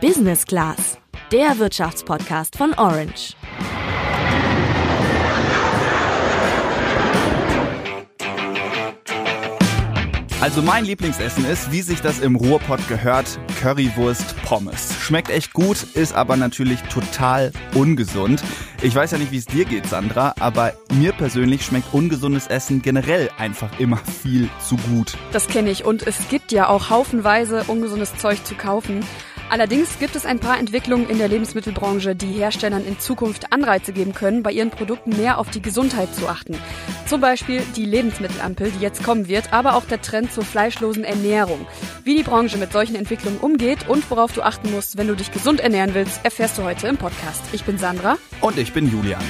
Business Class, der Wirtschaftspodcast von Orange. Also mein Lieblingsessen ist, wie sich das im Ruhrpott gehört, Currywurst Pommes. Schmeckt echt gut, ist aber natürlich total ungesund. Ich weiß ja nicht, wie es dir geht, Sandra, aber mir persönlich schmeckt ungesundes Essen generell einfach immer viel zu gut. Das kenne ich und es gibt ja auch haufenweise ungesundes Zeug zu kaufen. Allerdings gibt es ein paar Entwicklungen in der Lebensmittelbranche, die Herstellern in Zukunft Anreize geben können, bei ihren Produkten mehr auf die Gesundheit zu achten. Zum Beispiel die Lebensmittelampel, die jetzt kommen wird, aber auch der Trend zur fleischlosen Ernährung. Wie die Branche mit solchen Entwicklungen umgeht und worauf du achten musst, wenn du dich gesund ernähren willst, erfährst du heute im Podcast. Ich bin Sandra. Und ich bin Julian.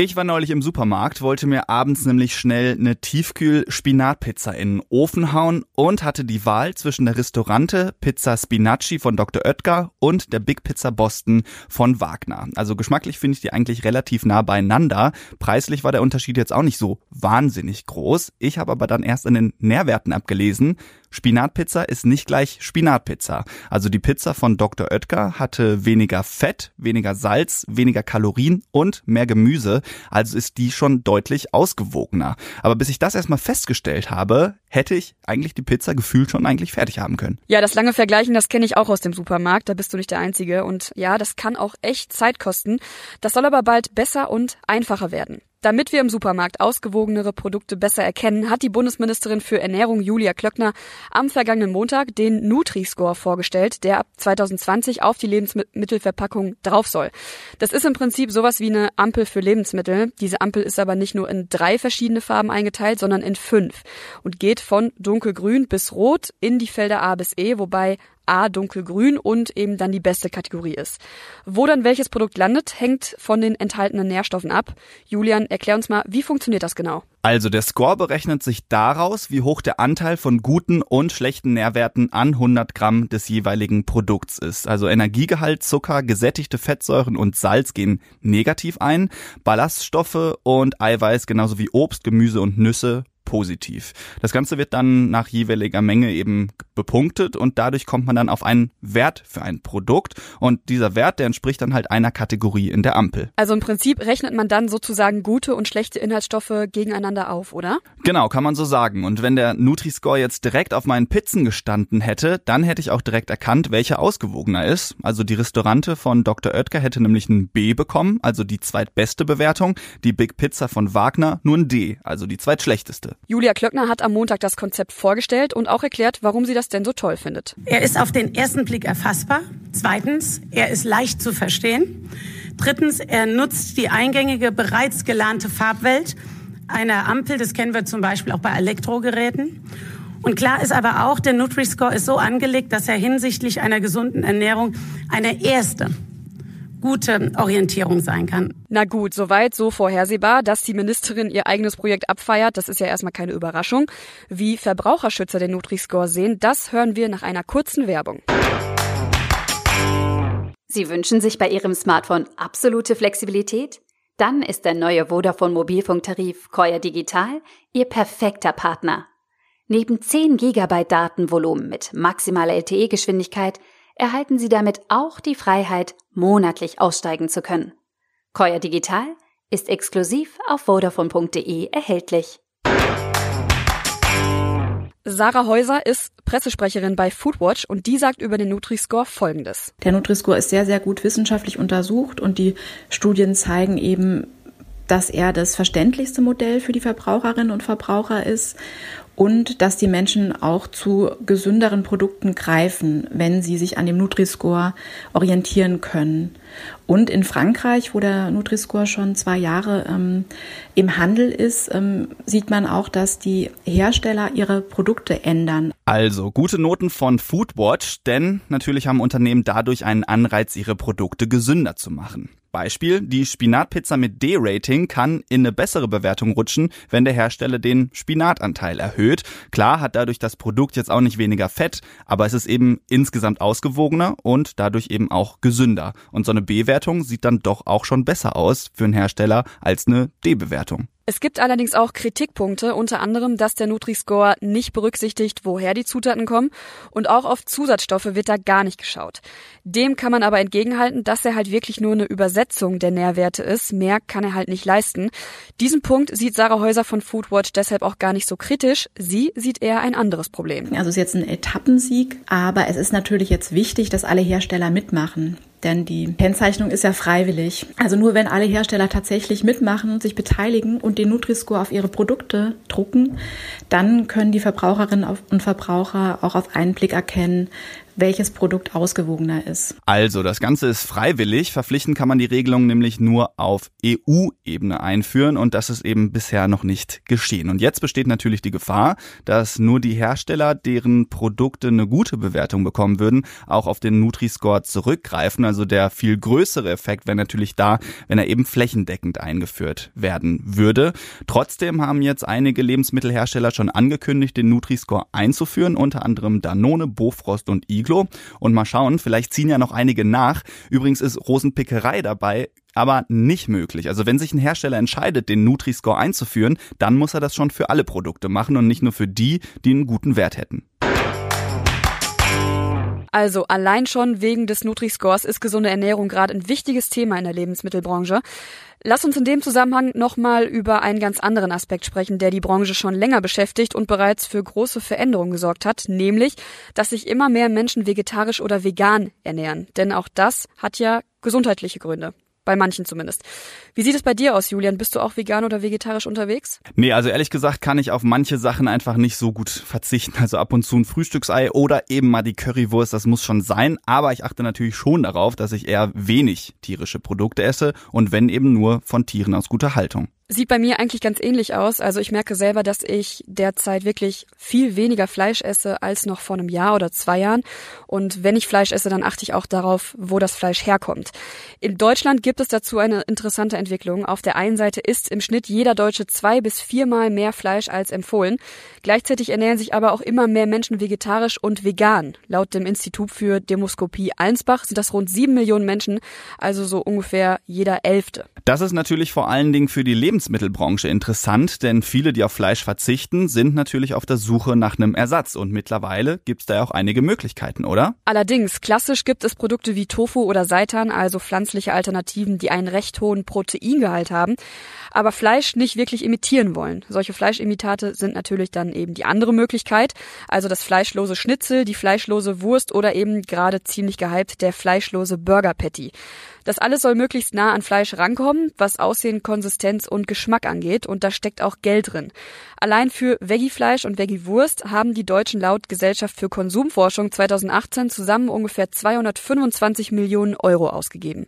Ich war neulich im Supermarkt, wollte mir abends nämlich schnell eine Tiefkühl-Spinatpizza in den Ofen hauen und hatte die Wahl zwischen der Restaurante Pizza Spinacci von Dr. Oetker und der Big Pizza Boston von Wagner. Also geschmacklich finde ich die eigentlich relativ nah beieinander. Preislich war der Unterschied jetzt auch nicht so wahnsinnig groß. Ich habe aber dann erst in den Nährwerten abgelesen, Spinatpizza ist nicht gleich Spinatpizza. Also die Pizza von Dr. Oetker hatte weniger Fett, weniger Salz, weniger Kalorien und mehr Gemüse. Also ist die schon deutlich ausgewogener. Aber bis ich das erstmal festgestellt habe, hätte ich eigentlich die Pizza gefühlt schon eigentlich fertig haben können. Ja, das lange Vergleichen, das kenne ich auch aus dem Supermarkt. Da bist du nicht der Einzige. Und ja, das kann auch echt Zeit kosten. Das soll aber bald besser und einfacher werden. Damit wir im Supermarkt ausgewogenere Produkte besser erkennen, hat die Bundesministerin für Ernährung Julia Klöckner am vergangenen Montag den Nutri-Score vorgestellt, der ab 2020 auf die Lebensmittelverpackung drauf soll. Das ist im Prinzip sowas wie eine Ampel für Lebensmittel. Diese Ampel ist aber nicht nur in drei verschiedene Farben eingeteilt, sondern in fünf und geht von dunkelgrün bis rot in die Felder A bis E, wobei A dunkelgrün und eben dann die beste Kategorie ist. Wo dann welches Produkt landet, hängt von den enthaltenen Nährstoffen ab. Julian, erklär uns mal, wie funktioniert das genau? Also der Score berechnet sich daraus, wie hoch der Anteil von guten und schlechten Nährwerten an 100 Gramm des jeweiligen Produkts ist. Also Energiegehalt, Zucker, gesättigte Fettsäuren und Salz gehen negativ ein, Ballaststoffe und Eiweiß genauso wie Obst, Gemüse und Nüsse positiv. Das Ganze wird dann nach jeweiliger Menge eben bepunktet und dadurch kommt man dann auf einen Wert für ein Produkt und dieser Wert, der entspricht dann halt einer Kategorie in der Ampel. Also im Prinzip rechnet man dann sozusagen gute und schlechte Inhaltsstoffe gegeneinander auf, oder? Genau, kann man so sagen. Und wenn der Nutri-Score jetzt direkt auf meinen Pizzen gestanden hätte, dann hätte ich auch direkt erkannt, welcher ausgewogener ist. Also die Restaurante von Dr. Oetker hätte nämlich ein B bekommen, also die zweitbeste Bewertung, die Big Pizza von Wagner nur ein D, also die zweitschlechteste. Julia Klöckner hat am Montag das Konzept vorgestellt und auch erklärt, warum sie das denn so toll findet. Er ist auf den ersten Blick erfassbar. Zweitens, er ist leicht zu verstehen. Drittens, er nutzt die eingängige, bereits gelernte Farbwelt einer Ampel. Das kennen wir zum Beispiel auch bei Elektrogeräten. Und klar ist aber auch, der Nutri-Score ist so angelegt, dass er hinsichtlich einer gesunden Ernährung eine erste gute Orientierung sein kann. Na gut, soweit so vorhersehbar, dass die Ministerin ihr eigenes Projekt abfeiert, das ist ja erstmal keine Überraschung. Wie Verbraucherschützer den Nutri-Score sehen, das hören wir nach einer kurzen Werbung. Sie wünschen sich bei Ihrem Smartphone absolute Flexibilität? Dann ist der neue Vodafone Mobilfunktarif Koya Digital Ihr perfekter Partner. Neben 10 GB Datenvolumen mit maximaler LTE-Geschwindigkeit erhalten Sie damit auch die Freiheit, monatlich aussteigen zu können. Koya Digital ist exklusiv auf vodafone.de erhältlich. Sarah Häuser ist Pressesprecherin bei Foodwatch und die sagt über den Nutri-Score Folgendes. Der Nutri-Score ist sehr, sehr gut wissenschaftlich untersucht und die Studien zeigen eben, dass er das verständlichste Modell für die Verbraucherinnen und Verbraucher ist und dass die Menschen auch zu gesünderen Produkten greifen, wenn sie sich an dem Nutri-Score orientieren können. Und in Frankreich, wo der Nutri-Score schon zwei Jahre ähm, im Handel ist, ähm, sieht man auch, dass die Hersteller ihre Produkte ändern. Also gute Noten von Foodwatch, denn natürlich haben Unternehmen dadurch einen Anreiz, ihre Produkte gesünder zu machen. Beispiel, die Spinatpizza mit D-Rating kann in eine bessere Bewertung rutschen, wenn der Hersteller den Spinatanteil erhöht. Klar hat dadurch das Produkt jetzt auch nicht weniger Fett, aber es ist eben insgesamt ausgewogener und dadurch eben auch gesünder. Und so eine B-Wertung sieht dann doch auch schon besser aus für einen Hersteller als eine D-Bewertung. Es gibt allerdings auch Kritikpunkte, unter anderem, dass der Nutri-Score nicht berücksichtigt, woher die Zutaten kommen und auch auf Zusatzstoffe wird da gar nicht geschaut. Dem kann man aber entgegenhalten, dass er halt wirklich nur eine Übersetzung der Nährwerte ist. Mehr kann er halt nicht leisten. Diesen Punkt sieht Sarah Häuser von Foodwatch deshalb auch gar nicht so kritisch. Sie sieht eher ein anderes Problem. Also es ist jetzt ein Etappensieg, aber es ist natürlich jetzt wichtig, dass alle Hersteller mitmachen. Denn die Kennzeichnung ist ja freiwillig. Also nur wenn alle Hersteller tatsächlich mitmachen und sich beteiligen und den Nutri-Score auf ihre Produkte drucken, dann können die Verbraucherinnen und Verbraucher auch auf einen Blick erkennen, welches Produkt ausgewogener ist. Also, das Ganze ist freiwillig. Verpflichten kann man die Regelung nämlich nur auf EU-Ebene einführen und das ist eben bisher noch nicht geschehen. Und jetzt besteht natürlich die Gefahr, dass nur die Hersteller, deren Produkte eine gute Bewertung bekommen würden, auch auf den Nutri-Score zurückgreifen. Also der viel größere Effekt wäre natürlich da, wenn er eben flächendeckend eingeführt werden würde. Trotzdem haben jetzt einige Lebensmittelhersteller schon angekündigt, den Nutri-Score einzuführen, unter anderem Danone, Bofrost und Igel. Iglo. Und mal schauen, vielleicht ziehen ja noch einige nach. Übrigens ist Rosenpickerei dabei aber nicht möglich. Also wenn sich ein Hersteller entscheidet, den Nutri-Score einzuführen, dann muss er das schon für alle Produkte machen und nicht nur für die, die einen guten Wert hätten. Also allein schon wegen des Nutri-Scores ist gesunde Ernährung gerade ein wichtiges Thema in der Lebensmittelbranche. Lass uns in dem Zusammenhang nochmal über einen ganz anderen Aspekt sprechen, der die Branche schon länger beschäftigt und bereits für große Veränderungen gesorgt hat, nämlich, dass sich immer mehr Menschen vegetarisch oder vegan ernähren. Denn auch das hat ja gesundheitliche Gründe. Bei manchen zumindest. Wie sieht es bei dir aus, Julian? Bist du auch vegan oder vegetarisch unterwegs? Nee, also ehrlich gesagt kann ich auf manche Sachen einfach nicht so gut verzichten. Also ab und zu ein Frühstücksei oder eben mal die Currywurst, das muss schon sein. Aber ich achte natürlich schon darauf, dass ich eher wenig tierische Produkte esse und wenn eben nur von Tieren aus guter Haltung. Sieht bei mir eigentlich ganz ähnlich aus. Also ich merke selber, dass ich derzeit wirklich viel weniger Fleisch esse als noch vor einem Jahr oder zwei Jahren. Und wenn ich Fleisch esse, dann achte ich auch darauf, wo das Fleisch herkommt. In Deutschland gibt es dazu eine interessante Entwicklung. Auf der einen Seite isst im Schnitt jeder Deutsche zwei bis viermal mehr Fleisch als empfohlen. Gleichzeitig ernähren sich aber auch immer mehr Menschen vegetarisch und vegan. Laut dem Institut für Demoskopie Allensbach sind das rund sieben Millionen Menschen, also so ungefähr jeder Elfte. Das ist natürlich vor allen Dingen für die Lebensmittelbranche interessant, denn viele, die auf Fleisch verzichten, sind natürlich auf der Suche nach einem Ersatz und mittlerweile gibt es da ja auch einige Möglichkeiten, oder? Allerdings, klassisch gibt es Produkte wie Tofu oder Seitan, also pflanzliche Alternativen, die einen recht hohen Proteingehalt haben, aber Fleisch nicht wirklich imitieren wollen. Solche Fleischimitate sind natürlich dann eben die andere Möglichkeit, also das fleischlose Schnitzel, die fleischlose Wurst oder eben gerade ziemlich gehypt der fleischlose Burger Patty. Das alles soll möglichst nah an Fleisch rankommen, was Aussehen, Konsistenz und Geschmack angeht und da steckt auch Geld drin. Allein für Veggie-Fleisch und Veggie-Wurst haben die Deutschen laut Gesellschaft für Konsumforschung 2018 zusammen ungefähr 225 Millionen Euro ausgegeben.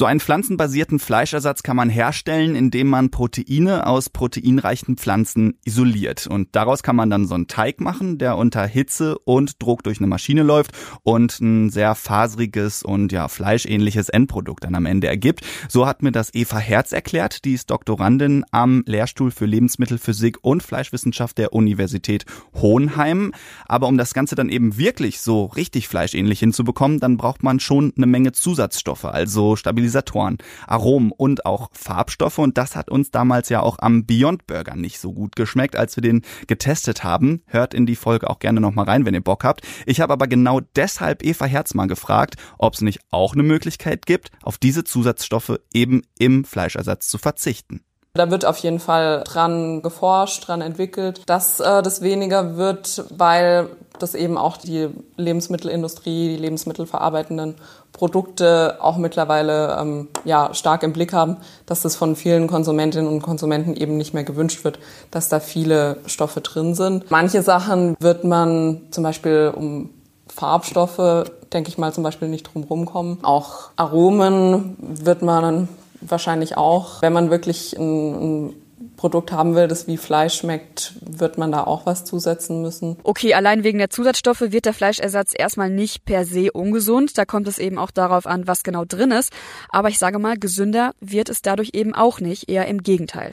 So einen pflanzenbasierten Fleischersatz kann man herstellen, indem man Proteine aus proteinreichen Pflanzen isoliert. Und daraus kann man dann so einen Teig machen, der unter Hitze und Druck durch eine Maschine läuft und ein sehr faseriges und ja fleischähnliches Endprodukt dann am Ende ergibt. So hat mir das Eva Herz erklärt, die ist Doktorandin am Lehrstuhl für Lebensmittelphysik und Fleischwissenschaft der Universität Hohenheim. Aber um das Ganze dann eben wirklich so richtig fleischähnlich hinzubekommen, dann braucht man schon eine Menge Zusatzstoffe, also Stabilisierung Stabilisatoren, Aromen und auch Farbstoffe. Und das hat uns damals ja auch am Beyond Burger nicht so gut geschmeckt, als wir den getestet haben. Hört in die Folge auch gerne nochmal rein, wenn ihr Bock habt. Ich habe aber genau deshalb Eva Herz mal gefragt, ob es nicht auch eine Möglichkeit gibt, auf diese Zusatzstoffe eben im Fleischersatz zu verzichten. Da wird auf jeden Fall dran geforscht, dran entwickelt, dass äh, das weniger wird, weil das eben auch die Lebensmittelindustrie, die lebensmittelverarbeitenden Produkte auch mittlerweile ähm, ja, stark im Blick haben, dass das von vielen Konsumentinnen und Konsumenten eben nicht mehr gewünscht wird, dass da viele Stoffe drin sind. Manche Sachen wird man zum Beispiel um Farbstoffe, denke ich mal, zum Beispiel nicht drum rumkommen. Auch Aromen wird man wahrscheinlich auch, wenn man wirklich ein, ein Produkt haben will, das wie Fleisch schmeckt, wird man da auch was zusetzen müssen. Okay, allein wegen der Zusatzstoffe wird der Fleischersatz erstmal nicht per se ungesund. Da kommt es eben auch darauf an, was genau drin ist. Aber ich sage mal, gesünder wird es dadurch eben auch nicht, eher im Gegenteil.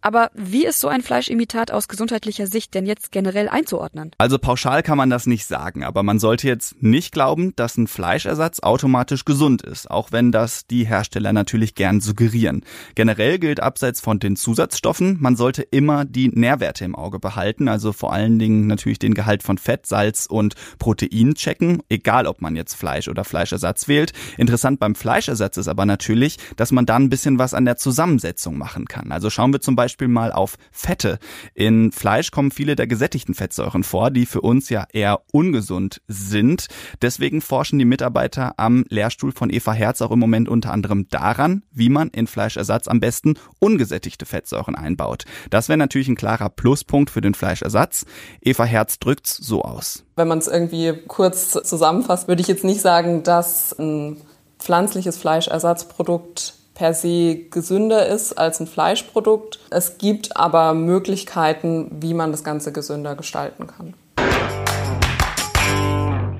Aber wie ist so ein Fleischimitat aus gesundheitlicher Sicht denn jetzt generell einzuordnen? Also pauschal kann man das nicht sagen, aber man sollte jetzt nicht glauben, dass ein Fleischersatz automatisch gesund ist, auch wenn das die Hersteller natürlich gern suggerieren. Generell gilt abseits von den Zusatzstoffen, man sollte immer die Nährwerte im Auge behalten, also vor allen Dingen natürlich den Gehalt von Fett, Salz und Protein checken, egal ob man jetzt Fleisch oder Fleischersatz wählt. Interessant beim Fleischersatz ist aber natürlich, dass man da ein bisschen was an der Zusammensetzung machen kann. Also schauen wir zum Beispiel Beispiel mal auf Fette. In Fleisch kommen viele der gesättigten Fettsäuren vor, die für uns ja eher ungesund sind. Deswegen forschen die Mitarbeiter am Lehrstuhl von Eva Herz auch im Moment unter anderem daran, wie man in Fleischersatz am besten ungesättigte Fettsäuren einbaut. Das wäre natürlich ein klarer Pluspunkt für den Fleischersatz. Eva Herz drückt's so aus. Wenn man es irgendwie kurz zusammenfasst, würde ich jetzt nicht sagen, dass ein pflanzliches Fleischersatzprodukt per se gesünder ist als ein Fleischprodukt. Es gibt aber Möglichkeiten, wie man das Ganze gesünder gestalten kann.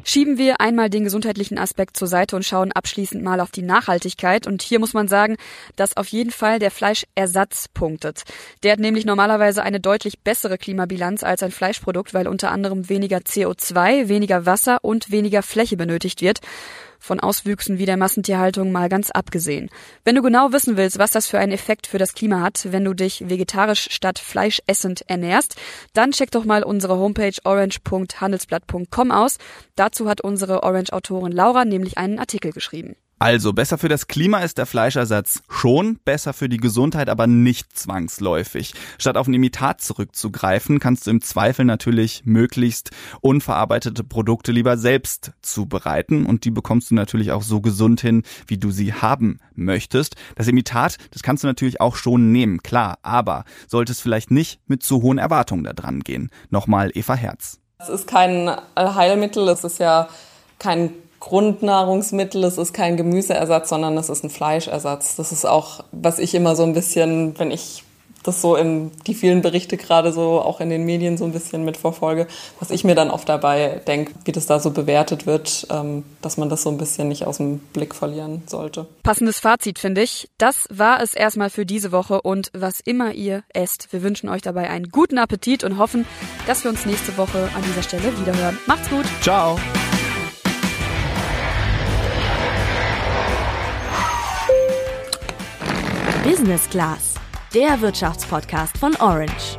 Schieben wir einmal den gesundheitlichen Aspekt zur Seite und schauen abschließend mal auf die Nachhaltigkeit. Und hier muss man sagen, dass auf jeden Fall der Fleischersatz punktet. Der hat nämlich normalerweise eine deutlich bessere Klimabilanz als ein Fleischprodukt, weil unter anderem weniger CO2, weniger Wasser und weniger Fläche benötigt wird von Auswüchsen wie der Massentierhaltung mal ganz abgesehen. Wenn du genau wissen willst, was das für einen Effekt für das Klima hat, wenn du dich vegetarisch statt fleischessend ernährst, dann check doch mal unsere Homepage orange.handelsblatt.com aus. Dazu hat unsere Orange-Autorin Laura nämlich einen Artikel geschrieben. Also besser für das Klima ist der Fleischersatz schon, besser für die Gesundheit aber nicht zwangsläufig. Statt auf ein Imitat zurückzugreifen, kannst du im Zweifel natürlich möglichst unverarbeitete Produkte lieber selbst zubereiten und die bekommst du natürlich auch so gesund hin, wie du sie haben möchtest. Das Imitat, das kannst du natürlich auch schon nehmen, klar, aber solltest vielleicht nicht mit zu hohen Erwartungen da dran gehen. Nochmal Eva Herz. Es ist kein Heilmittel, es ist ja kein Grundnahrungsmittel, es ist kein Gemüseersatz, sondern es ist ein Fleischersatz. Das ist auch, was ich immer so ein bisschen, wenn ich das so in die vielen Berichte gerade so auch in den Medien so ein bisschen mitverfolge, was ich mir dann oft dabei denke, wie das da so bewertet wird, ähm, dass man das so ein bisschen nicht aus dem Blick verlieren sollte. Passendes Fazit finde ich. Das war es erstmal für diese Woche und was immer ihr esst, wir wünschen euch dabei einen guten Appetit und hoffen, dass wir uns nächste Woche an dieser Stelle wiederhören. Macht's gut. Ciao. Business Class, der Wirtschaftspodcast von Orange.